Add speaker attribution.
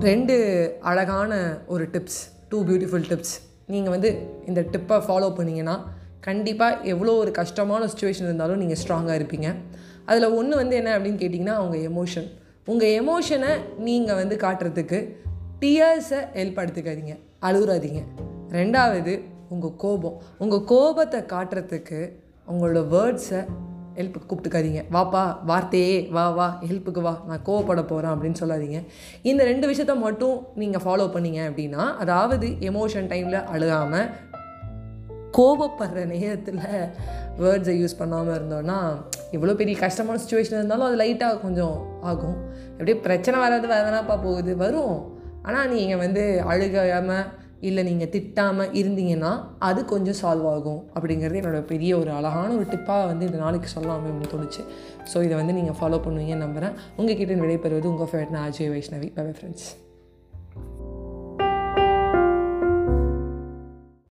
Speaker 1: ரெண்டு அழகான ஒரு டிப்ஸ் டூ பியூட்டிஃபுல் டிப்ஸ் நீங்கள் வந்து இந்த டிப்பை ஃபாலோ பண்ணிங்கன்னா கண்டிப்பாக எவ்வளோ ஒரு கஷ்டமான சுச்சுவேஷன் இருந்தாலும் நீங்கள் ஸ்ட்ராங்காக இருப்பீங்க. அதில் ஒன்று வந்து என்ன அப்படின்னு கேட்டிங்கன்னா அவங்க எமோஷன் உங்கள் எமோஷனை நீங்கள் வந்து காட்டுறதுக்கு டியர்ஸை ஹெல்ப் எடுத்துக்காதீங்க அழுகுறாதீங்க. ரெண்டாவது உங்கள் கோபம். உங்கள் கோபத்தை காட்டுறதுக்கு உங்களோட வேர்ட்ஸை ஹெல்ப்புக்கு கூப்பிட்டுக்காதீங்க. வாப்பா வார்த்தையே வா வா ஹெல்ப்புக்கு வா நான் கோவப்பட போகிறேன் அப்படின்னு சொல்லாதீங்க. இந்த ரெண்டு விஷயத்த மட்டும் நீங்கள் ஃபாலோ பண்ணீங்க அப்படின்னா அதாவது எமோஷன் டைமில் அழுகாமல் கோபப்படுற நேரத்தில் வேர்ட்ஸை யூஸ் பண்ணாமல் இருந்தோன்னா எவ்வளோ பெரிய கஷ்டமான சுச்சுவேஷன் இருந்தாலும் அது லைட்டாக கொஞ்சம் ஆகும். எப்படியே பிரச்சனை வராது வரதானாப்பா போகுது வரும். ஆனால் நீங்கள் வந்து அழுகாமல் இல்லை நீங்கள் திட்டாமல் இருந்தீங்கன்னா அது கொஞ்சம் சால்வ் ஆகும் அப்படிங்கிறது என்னோட பெரிய ஒரு அழகான ஒரு டிப்பாக வந்து இந்த நாளைக்கு சொல்லாமல் அப்படின்னு தோணுச்சு. ஸோ இதை வந்து நீங்கள் ஃபாலோ பண்ணுவீங்கன்னு நம்புகிறேன் உங்ககிட்ட விடைபெறுவது உங்கள் ஃபேவரட் நான் அஜய் வைஷ்ணவி. Bye friends